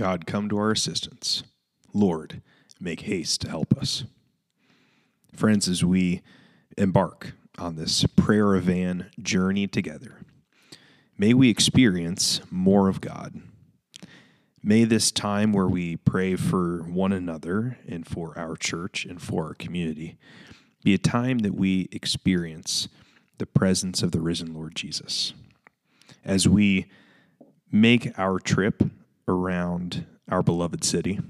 God, come to our assistance. Lord, make haste to help us. Friends, as we embark on this prayer-a-van journey together, may we experience more of God. May this time where we pray for one another and for our church and for our community be a time that we experience the presence of the risen Lord Jesus. As we make our trip around our beloved city,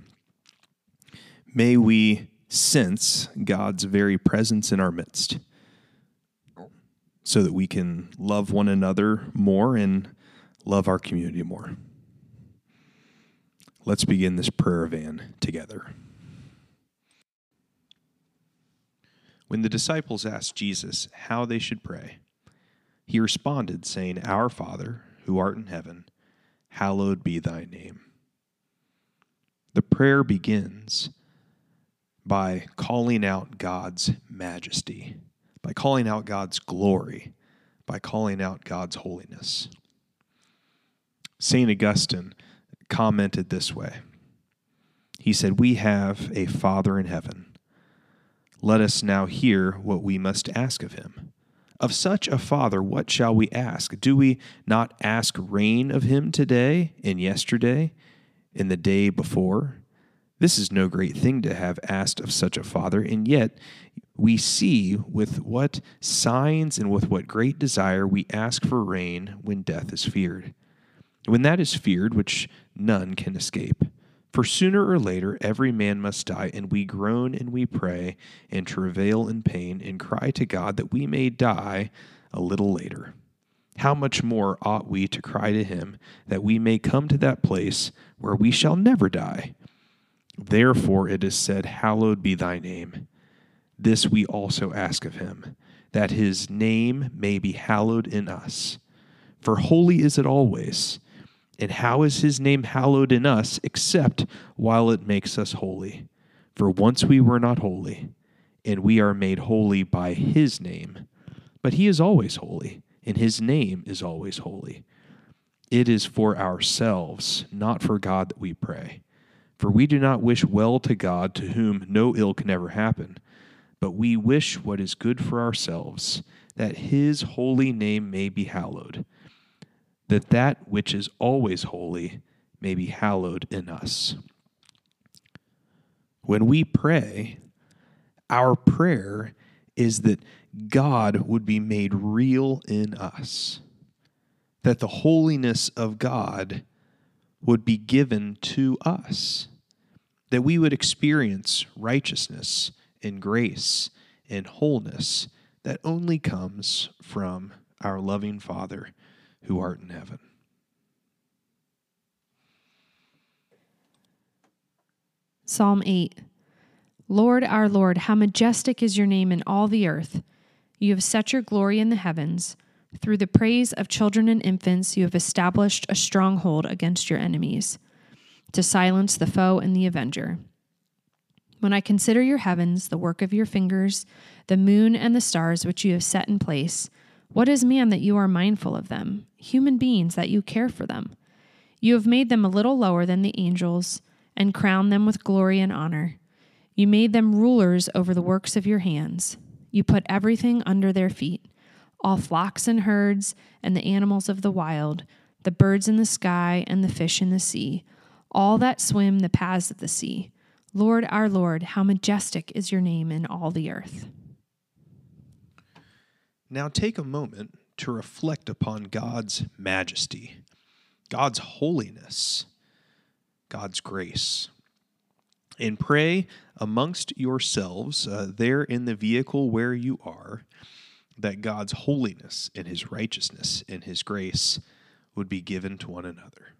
may we sense God's very presence in our midst so that we can love one another more and love our community more. Let's begin this prayer van together. When the disciples asked Jesus how they should pray, he responded, saying, Our Father, who art in heaven, hallowed be thy name. The prayer begins by calling out God's majesty, by calling out God's glory, by calling out God's holiness. St. Augustine commented this way He said, We have a Father in heaven. Let us now hear what we must ask of him. Of such a Father, what shall we ask? Do we not ask rain of him today and yesterday and the day before? This is no great thing to have asked of such a Father, and yet we see with what signs and with what great desire we ask for rain when death is feared. When that is feared, which none can escape. For sooner or later every man must die, and we groan and we pray and travail in pain and cry to God that we may die a little later. How much more ought we to cry to him that we may come to that place where we shall never die? Therefore it is said, Hallowed be thy name. This we also ask of him, that his name may be hallowed in us. For holy is it always and how is his name hallowed in us except while it makes us holy? For once we were not holy, and we are made holy by his name. But he is always holy, and his name is always holy. It is for ourselves, not for God, that we pray. For we do not wish well to God, to whom no ill can ever happen, but we wish what is good for ourselves, that his holy name may be hallowed that that which is always holy may be hallowed in us. When we pray, our prayer is that God would be made real in us, that the holiness of God would be given to us, that we would experience righteousness and grace and wholeness that only comes from our loving Father who art in heaven. Psalm 8 Lord, our Lord, how majestic is your name in all the earth. You have set your glory in the heavens. Through the praise of children and infants, you have established a stronghold against your enemies, to silence the foe and the avenger. When I consider your heavens, the work of your fingers, the moon and the stars which you have set in place, what is man that you are mindful of them? Human beings that you care for them. You have made them a little lower than the angels and crowned them with glory and honor. You made them rulers over the works of your hands. You put everything under their feet all flocks and herds, and the animals of the wild, the birds in the sky, and the fish in the sea, all that swim the paths of the sea. Lord our Lord, how majestic is your name in all the earth. Now take a moment to reflect upon God's majesty, God's holiness, God's grace. And pray amongst yourselves, uh, there in the vehicle where you are, that God's holiness and his righteousness and his grace would be given to one another.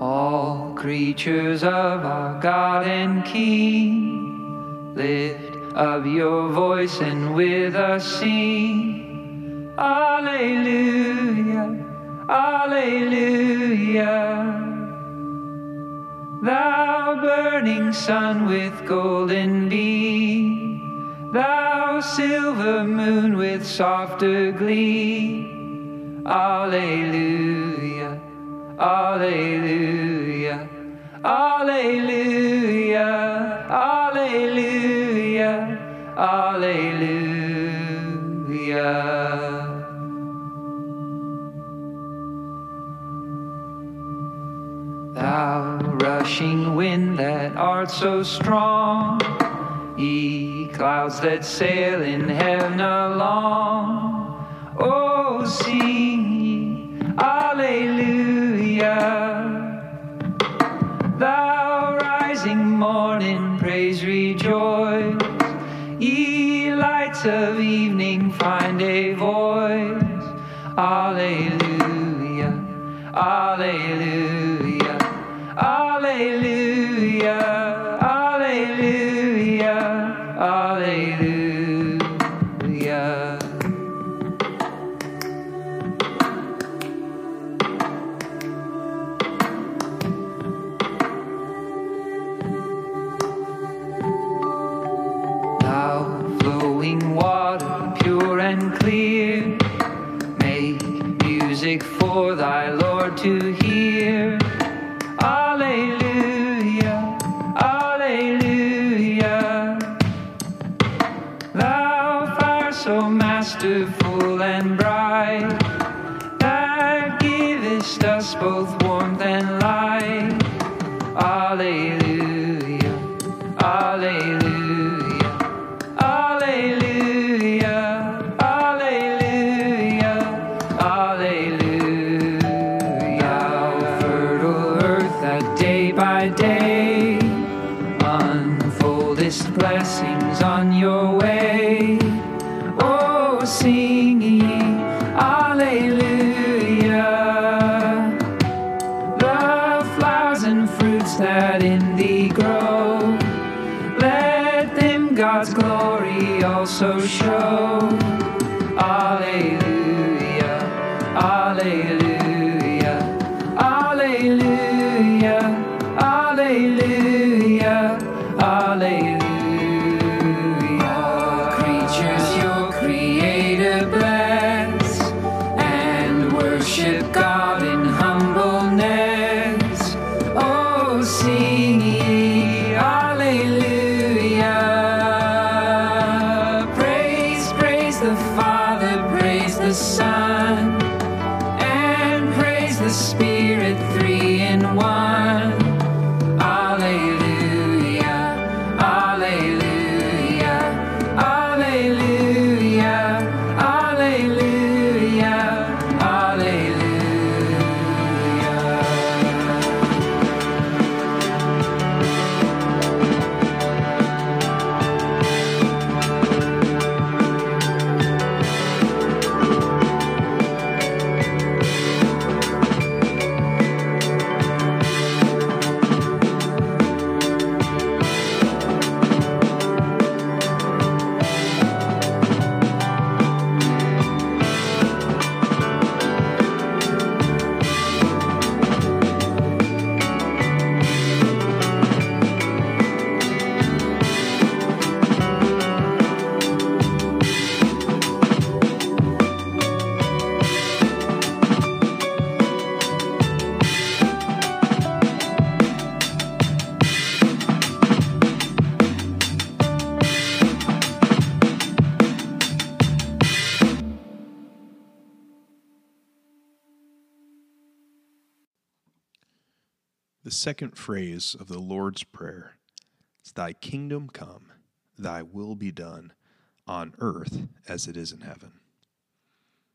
All creatures of our God and King, lift up your voice and with us sing. Alleluia, Alleluia. Thou burning sun with golden beam, thou silver moon with softer glee. Alleluia, Alleluia, Alleluia, Alleluia, Alleluia. Rushing wind that art so strong, ye clouds that sail in heaven along. Oh, sing ye, Alleluia. Thou rising morning, praise rejoice. Ye lights of evening, find a voice. Alleluia, Alleluia, Alleluia, Alleluia, Alleluia. Thou flowing water, pure and clear, make music for thy Lord to hear. Second phrase of the Lord's Prayer is Thy kingdom come, thy will be done on earth as it is in heaven.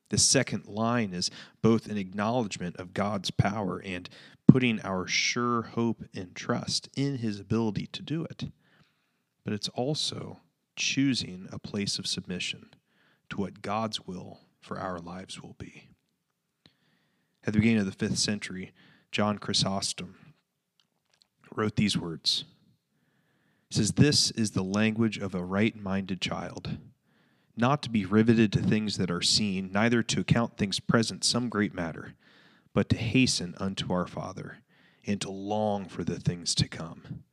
The second line is both an acknowledgement of God's power and putting our sure hope and trust in his ability to do it. But it's also choosing a place of submission to what God's will for our lives will be. At the beginning of the fifth century, John Chrysostom wrote these words. He says, This is the language of a right minded child, not to be riveted to things that are seen, neither to account things present some great matter, but to hasten unto our Father, and to long for the things to come.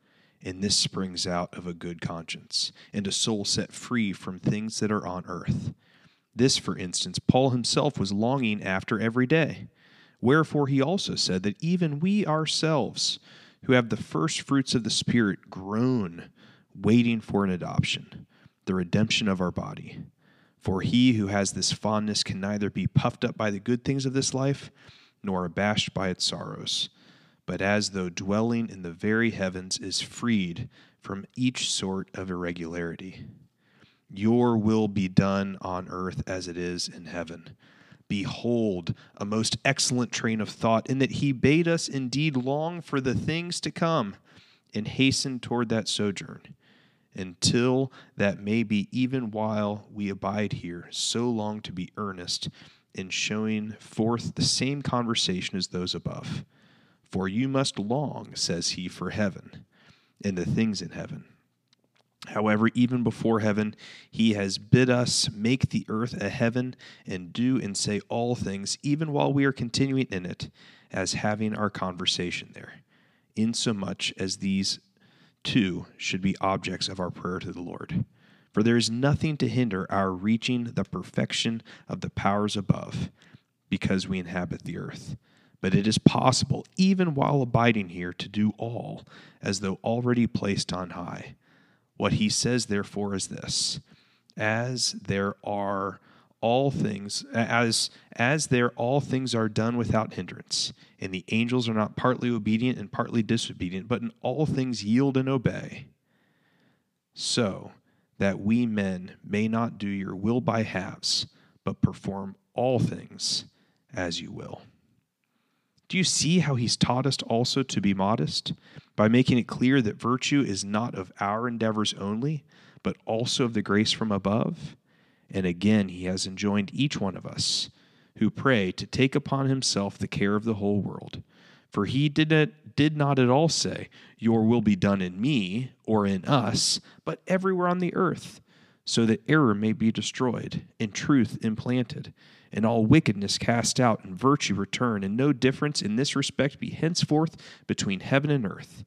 And this springs out of a good conscience, and a soul set free from things that are on earth. This, for instance, Paul himself was longing after every day. Wherefore he also said that even we ourselves, who have the first fruits of the Spirit, groan, waiting for an adoption, the redemption of our body. For he who has this fondness can neither be puffed up by the good things of this life, nor abashed by its sorrows, but as though dwelling in the very heavens is freed from each sort of irregularity. Your will be done on earth as it is in heaven. Behold, a most excellent train of thought, in that he bade us indeed long for the things to come and hasten toward that sojourn, until that may be even while we abide here, so long to be earnest in showing forth the same conversation as those above. For you must long, says he, for heaven and the things in heaven. However, even before heaven, he has bid us make the earth a heaven and do and say all things, even while we are continuing in it, as having our conversation there, insomuch as these two should be objects of our prayer to the Lord. For there is nothing to hinder our reaching the perfection of the powers above, because we inhabit the earth. But it is possible, even while abiding here, to do all as though already placed on high. What he says, therefore, is this as there are all things as as there all things are done without hindrance and the angels are not partly obedient and partly disobedient but in all things yield and obey so that we men may not do your will by halves but perform all things as you will do you see how he's taught us also to be modest? By making it clear that virtue is not of our endeavors only, but also of the grace from above? And again, he has enjoined each one of us who pray to take upon himself the care of the whole world. For he did not, did not at all say, Your will be done in me or in us, but everywhere on the earth, so that error may be destroyed and truth implanted and all wickedness cast out, and virtue return, and no difference in this respect be henceforth between heaven and earth.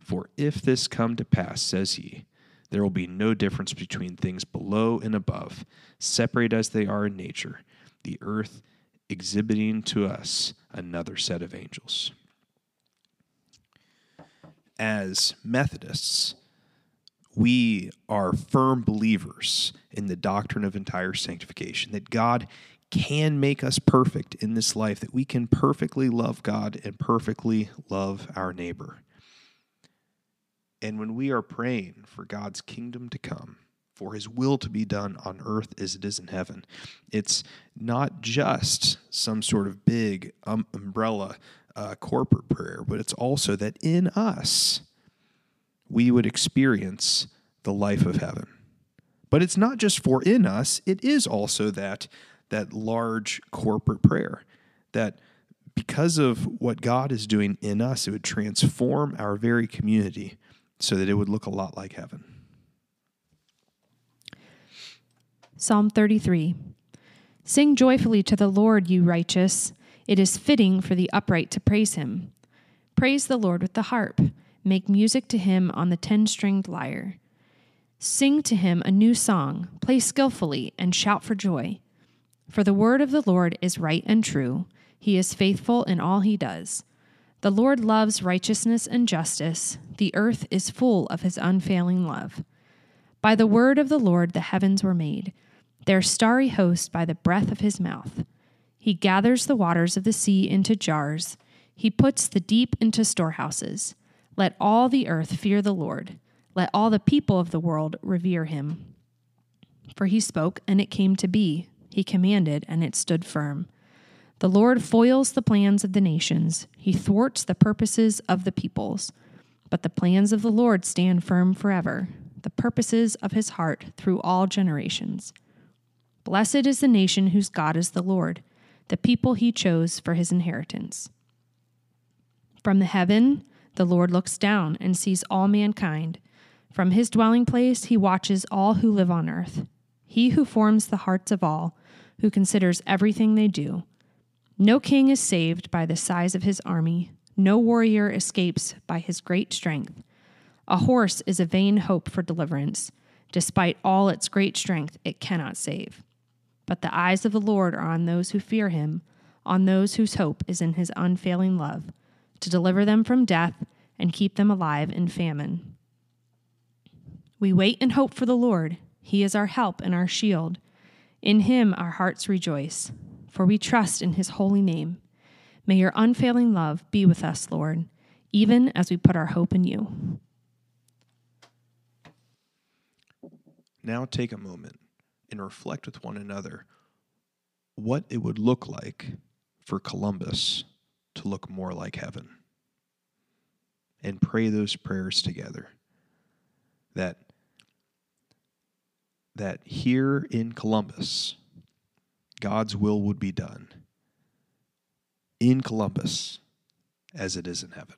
For if this come to pass, says he, there will be no difference between things below and above, separate as they are in nature, the earth exhibiting to us another set of angels. As Methodists, we are firm believers in the doctrine of entire sanctification, that God can make us perfect in this life, that we can perfectly love God and perfectly love our neighbor. And when we are praying for God's kingdom to come, for his will to be done on earth as it is in heaven, it's not just some sort of big um, umbrella uh, corporate prayer, but it's also that in us we would experience the life of heaven. But it's not just for in us, it is also that that large corporate prayer that because of what God is doing in us, it would transform our very community so that it would look a lot like heaven. Psalm 33 Sing joyfully to the Lord, you righteous. It is fitting for the upright to praise him. Praise the Lord with the harp. Make music to him on the ten stringed lyre. Sing to him a new song, play skillfully, and shout for joy. For the word of the Lord is right and true. He is faithful in all he does. The Lord loves righteousness and justice. The earth is full of his unfailing love. By the word of the Lord the heavens were made, their starry host by the breath of his mouth. He gathers the waters of the sea into jars, he puts the deep into storehouses. Let all the earth fear the Lord. Let all the people of the world revere him. For he spoke, and it came to be he commanded, and it stood firm. The Lord foils the plans of the nations, he thwarts the purposes of the peoples. But the plans of the Lord stand firm forever, the purposes of his heart through all generations. Blessed is the nation whose God is the Lord, the people he chose for his inheritance. From the heaven, The Lord looks down and sees all mankind. From his dwelling place, he watches all who live on earth. He who forms the hearts of all, who considers everything they do. No king is saved by the size of his army, no warrior escapes by his great strength. A horse is a vain hope for deliverance. Despite all its great strength, it cannot save. But the eyes of the Lord are on those who fear him, on those whose hope is in his unfailing love, to deliver them from death and keep them alive in famine. We wait and hope for the Lord. He is our help and our shield. In him our hearts rejoice, for we trust in his holy name. May your unfailing love be with us, Lord, even as we put our hope in you. Now take a moment and reflect with one another what it would look like for Columbus to look more like heaven. And pray those prayers together. That that here in Columbus, God's will would be done in Columbus as it is in heaven.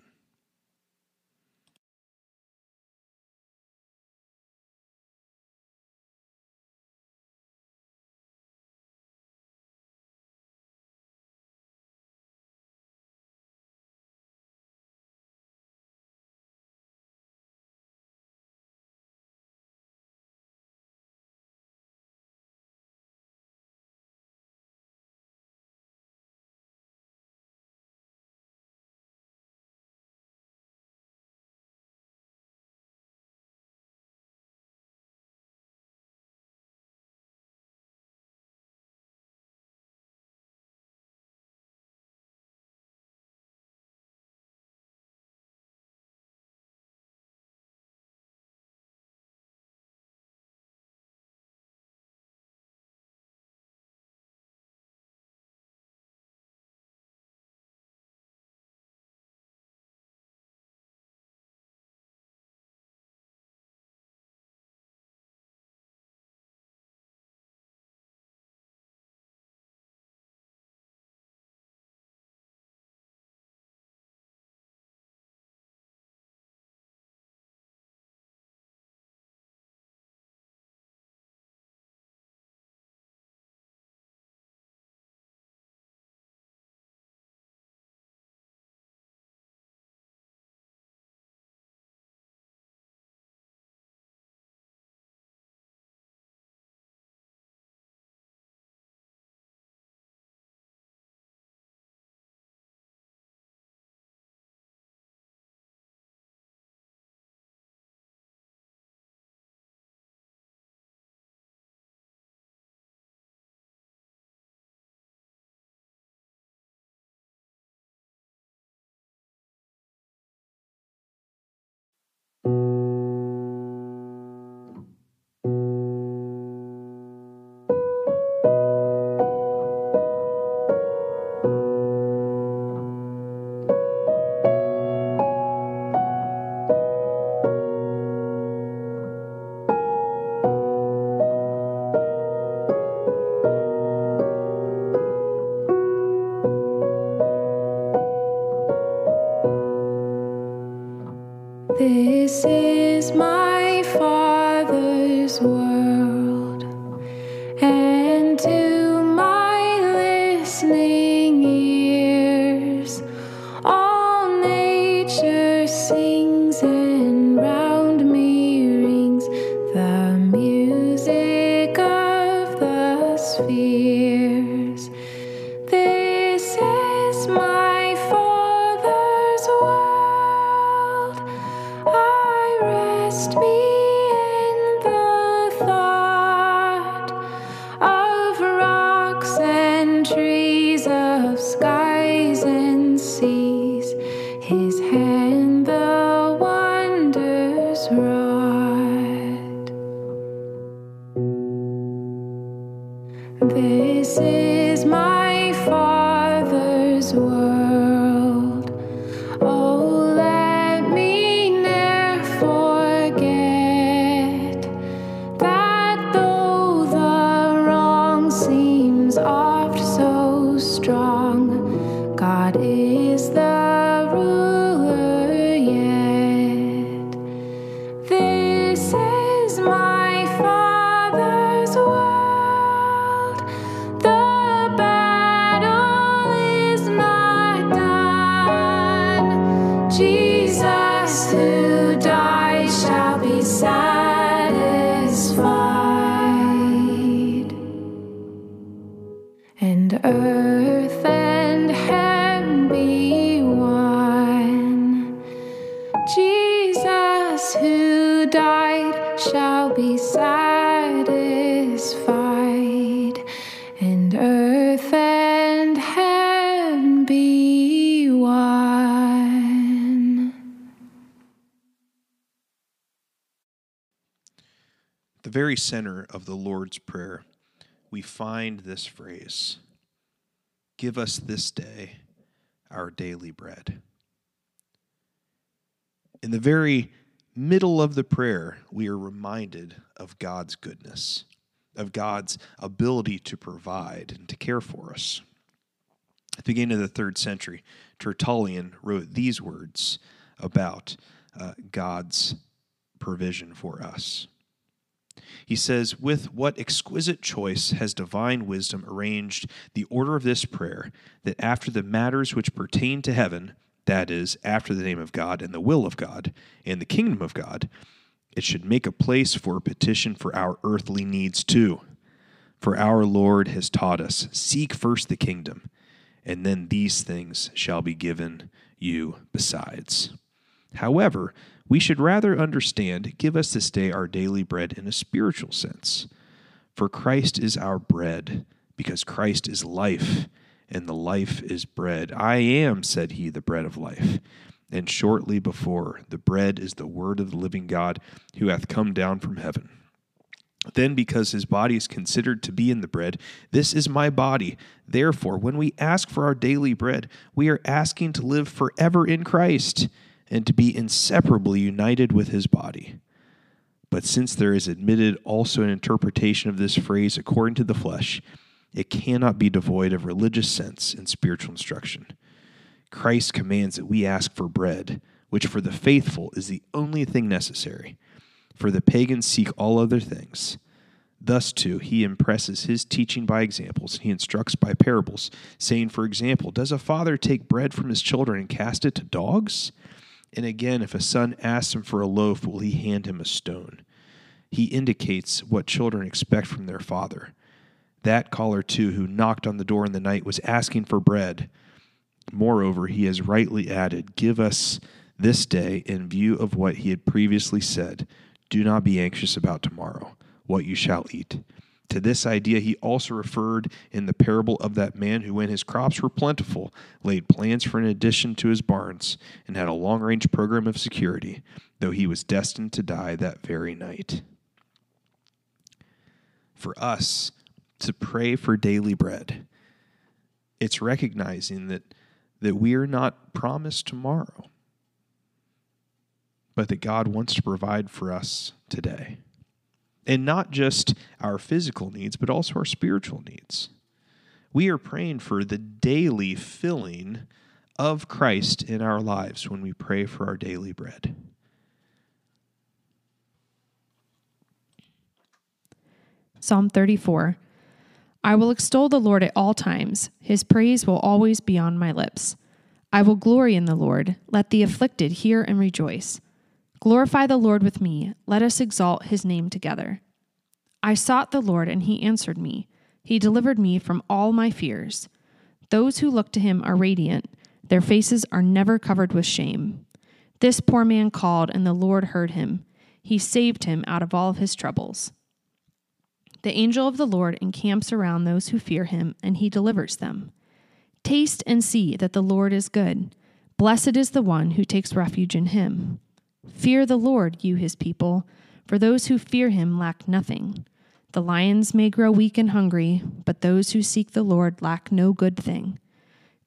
Center of the Lord's Prayer, we find this phrase Give us this day our daily bread. In the very middle of the prayer, we are reminded of God's goodness, of God's ability to provide and to care for us. At the beginning of the third century, Tertullian wrote these words about uh, God's provision for us. He says, With what exquisite choice has divine wisdom arranged the order of this prayer, that after the matters which pertain to heaven, that is, after the name of God and the will of God and the kingdom of God, it should make a place for a petition for our earthly needs too. For our Lord has taught us seek first the kingdom, and then these things shall be given you besides. However, we should rather understand give us this day our daily bread in a spiritual sense. For Christ is our bread, because Christ is life, and the life is bread. I am, said he, the bread of life. And shortly before, the bread is the word of the living God who hath come down from heaven. Then, because his body is considered to be in the bread, this is my body. Therefore, when we ask for our daily bread, we are asking to live forever in Christ and to be inseparably united with his body. But since there is admitted also an interpretation of this phrase according to the flesh, it cannot be devoid of religious sense and spiritual instruction. Christ commands that we ask for bread, which for the faithful is the only thing necessary. For the pagans seek all other things. Thus, too, he impresses his teaching by examples. He instructs by parables, saying, for example, Does a father take bread from his children and cast it to dogs? And again, if a son asks him for a loaf, will he hand him a stone? He indicates what children expect from their father. That caller, too, who knocked on the door in the night, was asking for bread. Moreover, he has rightly added, Give us this day, in view of what he had previously said, Do not be anxious about tomorrow, what you shall eat. To this idea, he also referred in the parable of that man who, when his crops were plentiful, laid plans for an addition to his barns and had a long range program of security, though he was destined to die that very night. For us to pray for daily bread, it's recognizing that, that we are not promised tomorrow, but that God wants to provide for us today and not just our physical needs, but also our spiritual needs. We are praying for the daily filling of Christ in our lives when we pray for our daily bread. Psalm 34 I will extol the Lord at all times, his praise will always be on my lips. I will glory in the Lord. Let the afflicted hear and rejoice. Glorify the Lord with me. Let us exalt his name together. I sought the Lord, and he answered me. He delivered me from all my fears. Those who look to him are radiant, their faces are never covered with shame. This poor man called, and the Lord heard him. He saved him out of all of his troubles. The angel of the Lord encamps around those who fear him, and he delivers them. Taste and see that the Lord is good. Blessed is the one who takes refuge in him. Fear the Lord, you his people, for those who fear him lack nothing. The lions may grow weak and hungry, but those who seek the Lord lack no good thing.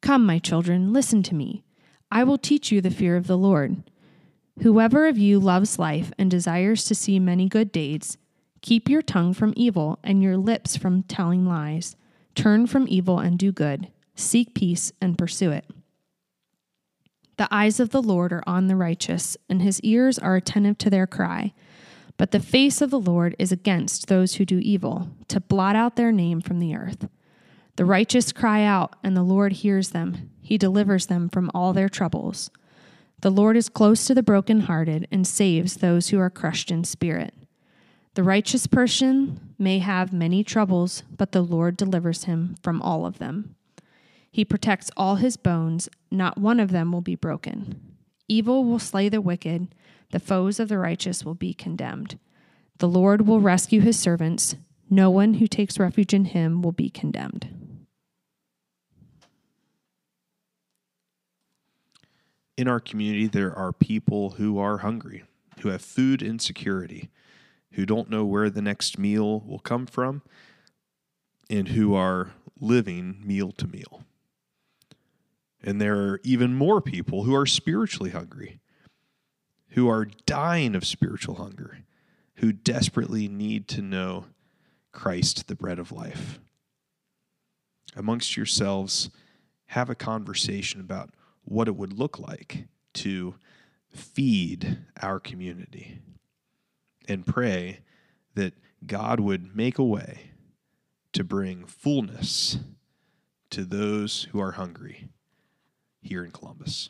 Come, my children, listen to me. I will teach you the fear of the Lord. Whoever of you loves life and desires to see many good days, keep your tongue from evil and your lips from telling lies. Turn from evil and do good. Seek peace and pursue it. The eyes of the Lord are on the righteous, and his ears are attentive to their cry. But the face of the Lord is against those who do evil, to blot out their name from the earth. The righteous cry out, and the Lord hears them. He delivers them from all their troubles. The Lord is close to the brokenhearted and saves those who are crushed in spirit. The righteous person may have many troubles, but the Lord delivers him from all of them. He protects all his bones, not one of them will be broken. Evil will slay the wicked, The foes of the righteous will be condemned. The Lord will rescue his servants. No one who takes refuge in him will be condemned. In our community, there are people who are hungry, who have food insecurity, who don't know where the next meal will come from, and who are living meal to meal. And there are even more people who are spiritually hungry, who are dying of spiritual hunger, who desperately need to know Christ, the bread of life. Amongst yourselves, have a conversation about what it would look like to feed our community and pray that God would make a way to bring fullness to those who are hungry here in Columbus.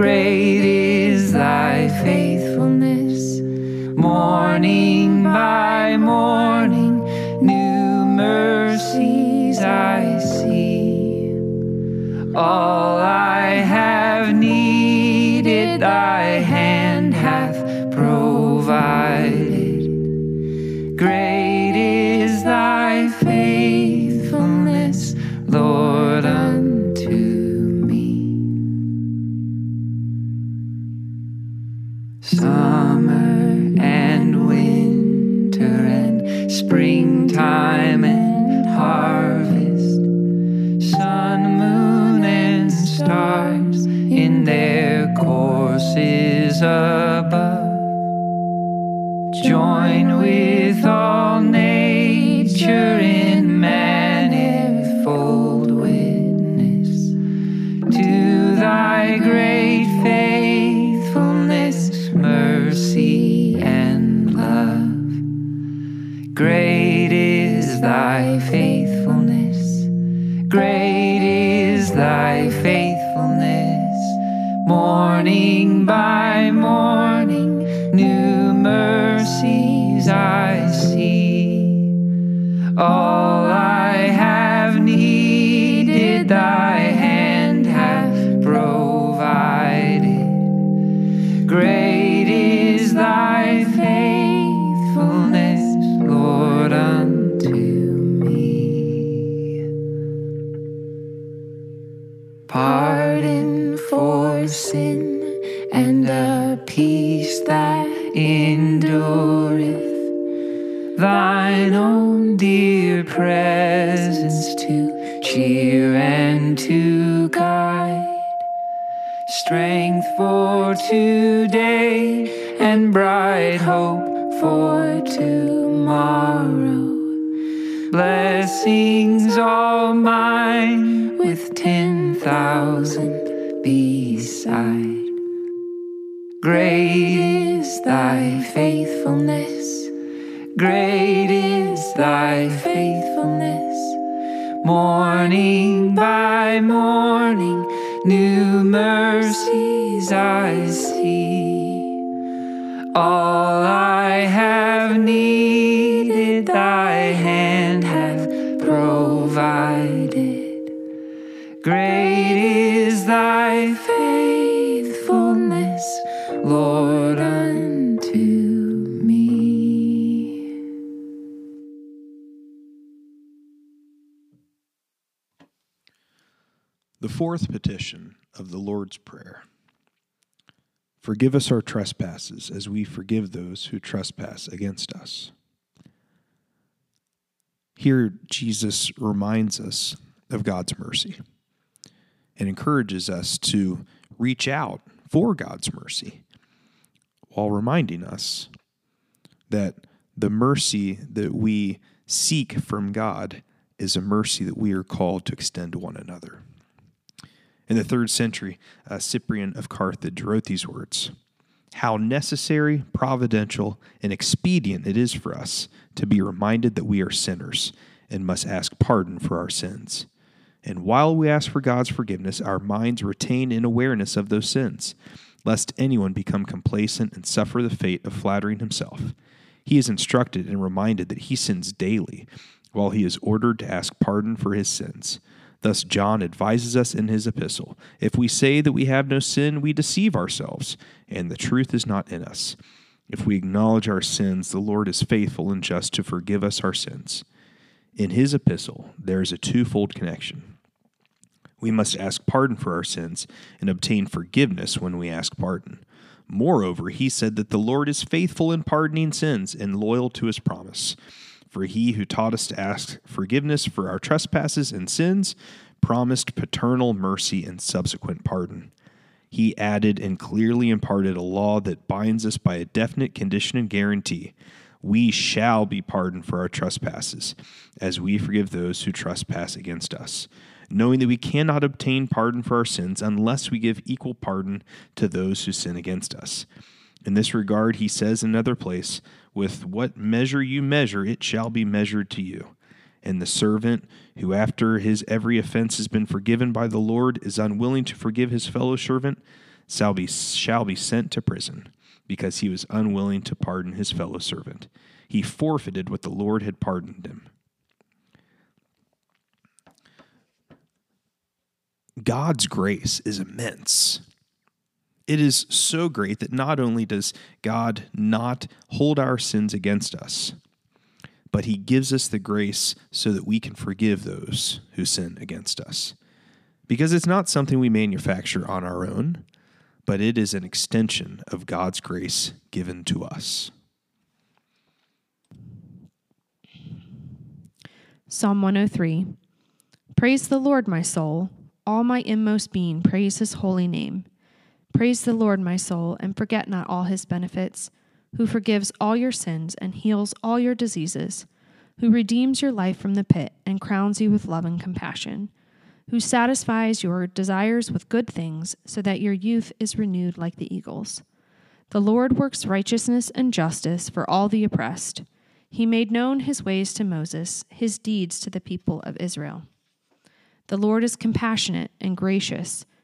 great is thy faithfulness. Morning by morning, new mercies I see. All I today and bright hope for tomorrow. Blessings all mine with ten thousand beside. Great is thy faithfulness. Great is thy faithfulness. Morning by morning, new mercies I see. All I have needed, thy hand hath provided. Great fourth petition of the Lord's Prayer Forgive us our trespasses as we forgive those who trespass against us. Here, Jesus reminds us of God's mercy and encourages us to reach out for God's mercy while reminding us that the mercy that we seek from God is a mercy that we are called to extend to one another. In the third century, uh, Cyprian of Carthage wrote these words How necessary, providential, and expedient it is for us to be reminded that we are sinners and must ask pardon for our sins. And while we ask for God's forgiveness, our minds retain an awareness of those sins, lest anyone become complacent and suffer the fate of flattering himself. He is instructed and reminded that he sins daily, while he is ordered to ask pardon for his sins. Thus, John advises us in his epistle if we say that we have no sin, we deceive ourselves, and the truth is not in us. If we acknowledge our sins, the Lord is faithful and just to forgive us our sins. In his epistle, there is a twofold connection. We must ask pardon for our sins and obtain forgiveness when we ask pardon. Moreover, he said that the Lord is faithful in pardoning sins and loyal to his promise. For he who taught us to ask forgiveness for our trespasses and sins promised paternal mercy and subsequent pardon. He added and clearly imparted a law that binds us by a definite condition and guarantee. We shall be pardoned for our trespasses, as we forgive those who trespass against us, knowing that we cannot obtain pardon for our sins unless we give equal pardon to those who sin against us. In this regard, he says in another place, With what measure you measure, it shall be measured to you. And the servant who, after his every offense has been forgiven by the Lord, is unwilling to forgive his fellow servant, shall be, shall be sent to prison, because he was unwilling to pardon his fellow servant. He forfeited what the Lord had pardoned him. God's grace is immense. It is so great that not only does God not hold our sins against us, but he gives us the grace so that we can forgive those who sin against us. Because it's not something we manufacture on our own, but it is an extension of God's grace given to us. Psalm 103 Praise the Lord, my soul. All my inmost being, praise his holy name. Praise the Lord, my soul, and forget not all his benefits, who forgives all your sins and heals all your diseases, who redeems your life from the pit and crowns you with love and compassion, who satisfies your desires with good things, so that your youth is renewed like the eagles. The Lord works righteousness and justice for all the oppressed. He made known his ways to Moses, his deeds to the people of Israel. The Lord is compassionate and gracious,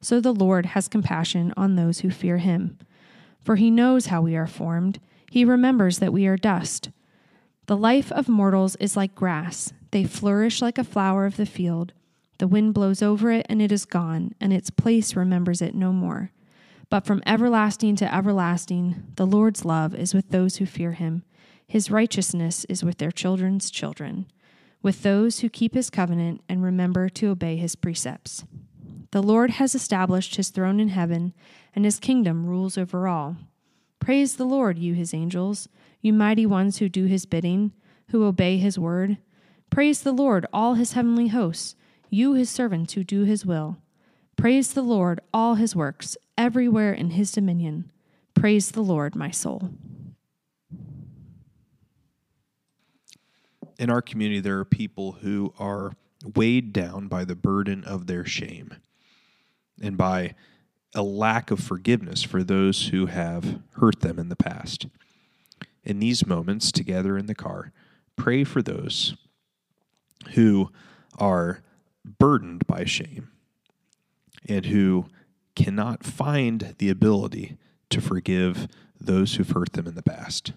so the Lord has compassion on those who fear him. For he knows how we are formed, He remembers that we are dust. The life of mortals is like grass, they flourish like a flower of the field. The wind blows over it, and it is gone, and its place remembers it no more. But from everlasting to everlasting, the Lord's love is with those who fear him. His righteousness is with their children's children, with those who keep his covenant and remember to obey his precepts. The Lord has established his throne in heaven, and his kingdom rules over all. Praise the Lord, you his angels, you mighty ones who do his bidding, who obey his word. Praise the Lord, all his heavenly hosts, you his servants who do his will. Praise the Lord, all his works, everywhere in his dominion. Praise the Lord, my soul. In our community, there are people who are weighed down by the burden of their shame and by a lack of forgiveness for those who have hurt them in the past. In these moments, together in the car, pray for those who are burdened by shame and who cannot find the ability to forgive those who've hurt them in the past.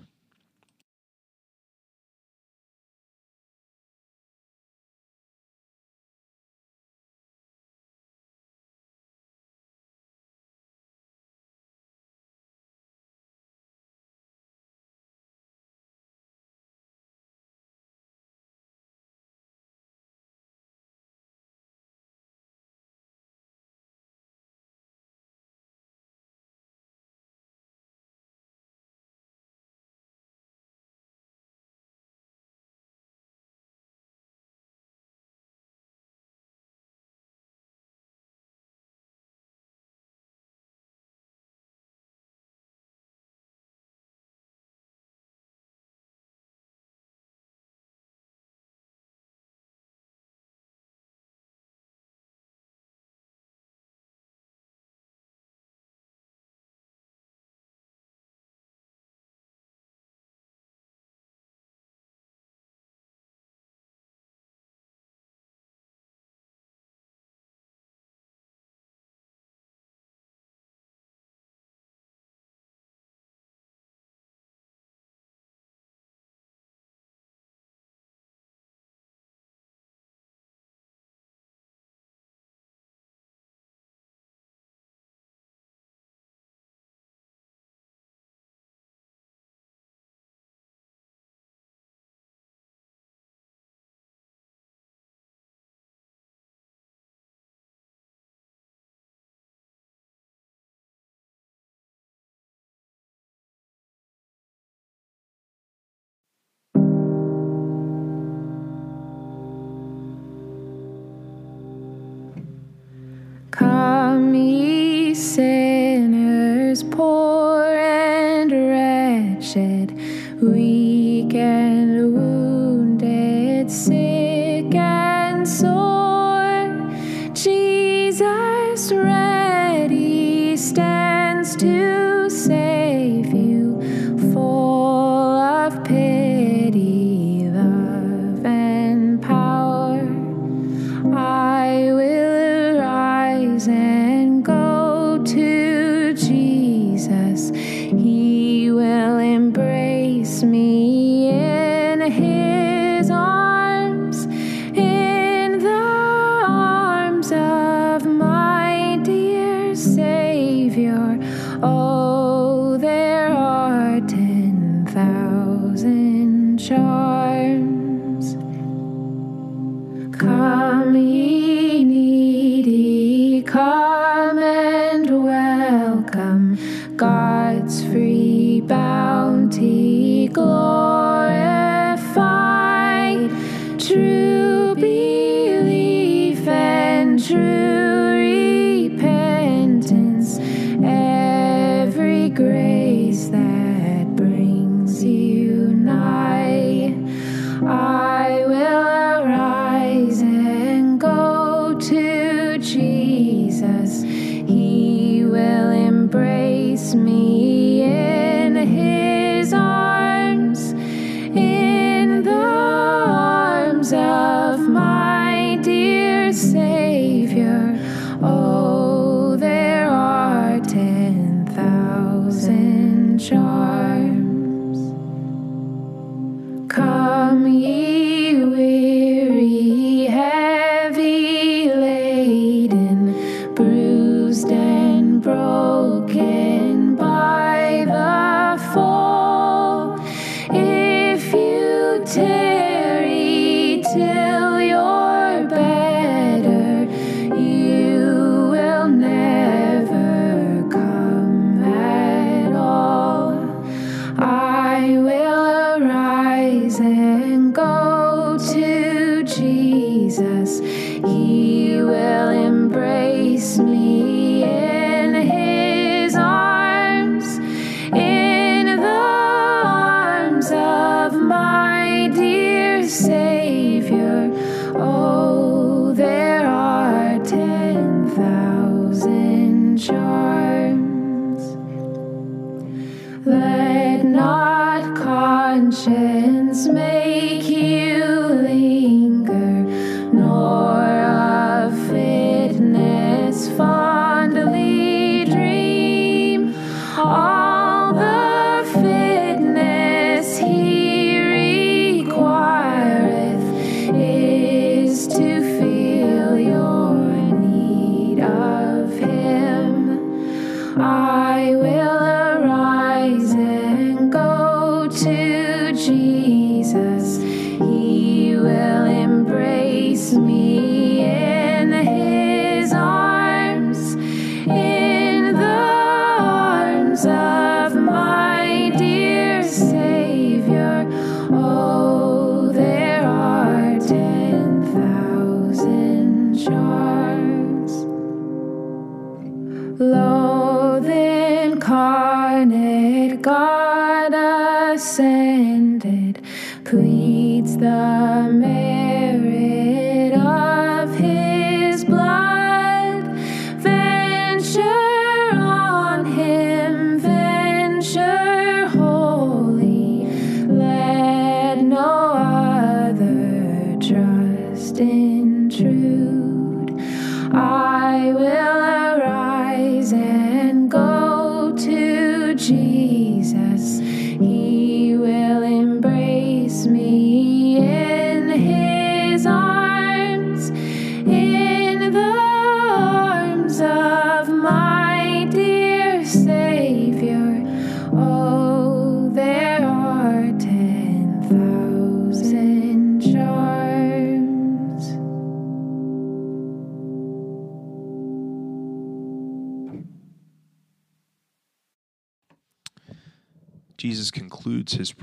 Wretched,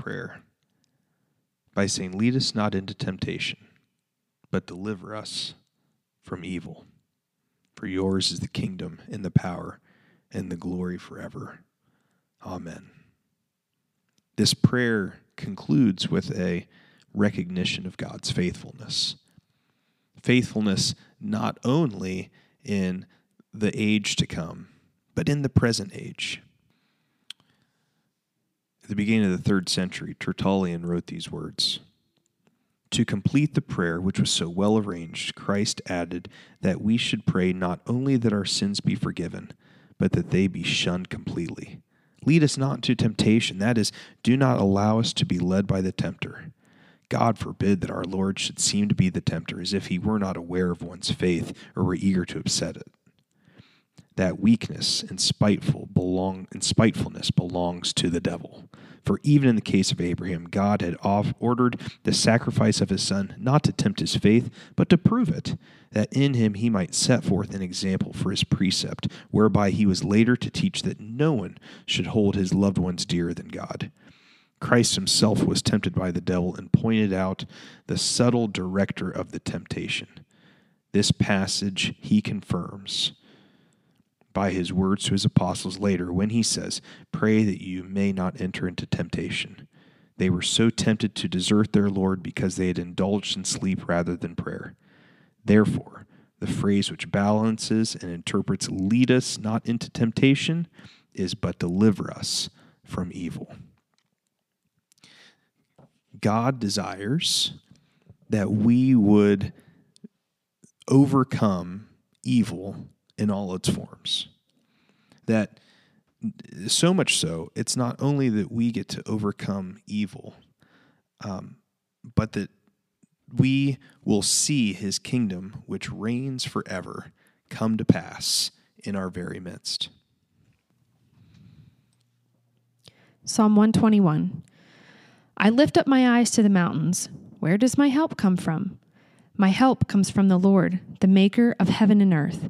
prayer by saying, Lead us not into temptation, but deliver us from evil. For yours is the kingdom and the power and the glory forever. Amen. This prayer concludes with a recognition of God's faithfulness. Faithfulness not only in the age to come, but in the present age. At the beginning of the third century, Tertullian wrote these words To complete the prayer which was so well arranged, Christ added that we should pray not only that our sins be forgiven, but that they be shunned completely. Lead us not into temptation, that is, do not allow us to be led by the tempter. God forbid that our Lord should seem to be the tempter, as if he were not aware of one's faith or were eager to upset it that weakness and spiteful belong and spitefulness belongs to the devil. For even in the case of Abraham, God had ordered the sacrifice of his son not to tempt his faith, but to prove it, that in him he might set forth an example for his precept, whereby he was later to teach that no one should hold his loved ones dearer than God. Christ himself was tempted by the devil and pointed out the subtle director of the temptation. This passage he confirms by his words to his apostles later when he says, Pray that you may not enter into temptation. They were so tempted to desert their Lord because they had indulged in sleep rather than prayer. Therefore, the phrase which balances and interprets lead us not into temptation is but deliver us from evil. God desires that we would overcome evil in all its forms. That so much so, it's not only that we get to overcome evil, um, but that we will see his kingdom, which reigns forever, come to pass in our very midst. Psalm 121 I lift up my eyes to the mountains. Where does my help come from? My help comes from the Lord, the maker of heaven and earth.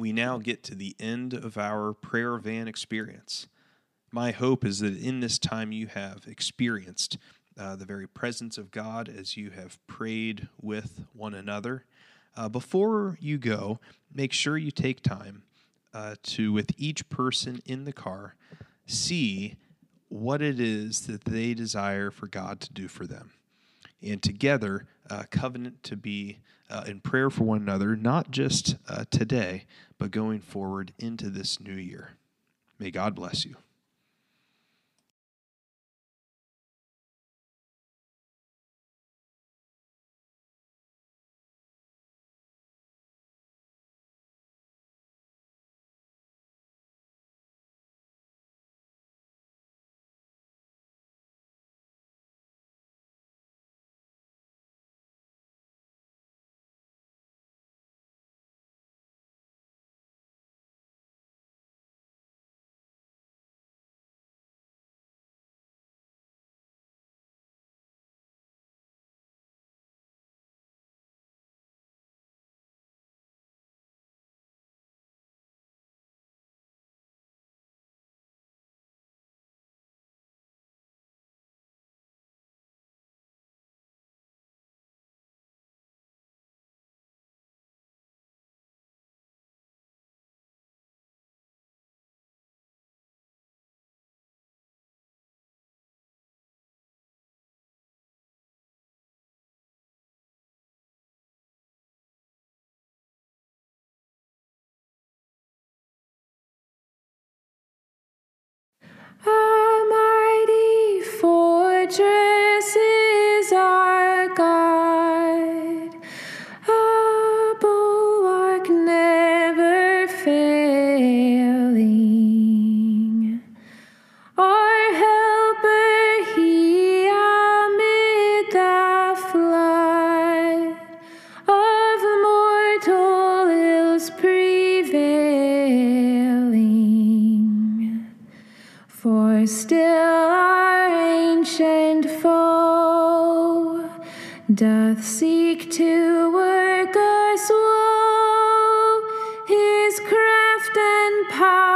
We now get to the end of our prayer van experience. My hope is that in this time you have experienced uh, the very presence of God as you have prayed with one another. Uh, before you go, make sure you take time uh, to, with each person in the car, see what it is that they desire for God to do for them. And together, uh, covenant to be uh, in prayer for one another, not just uh, today, but going forward into this new year. May God bless you. Power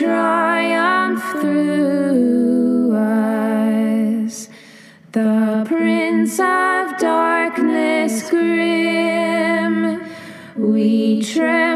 triumph through us. The Prince of Darkness grim, we tread.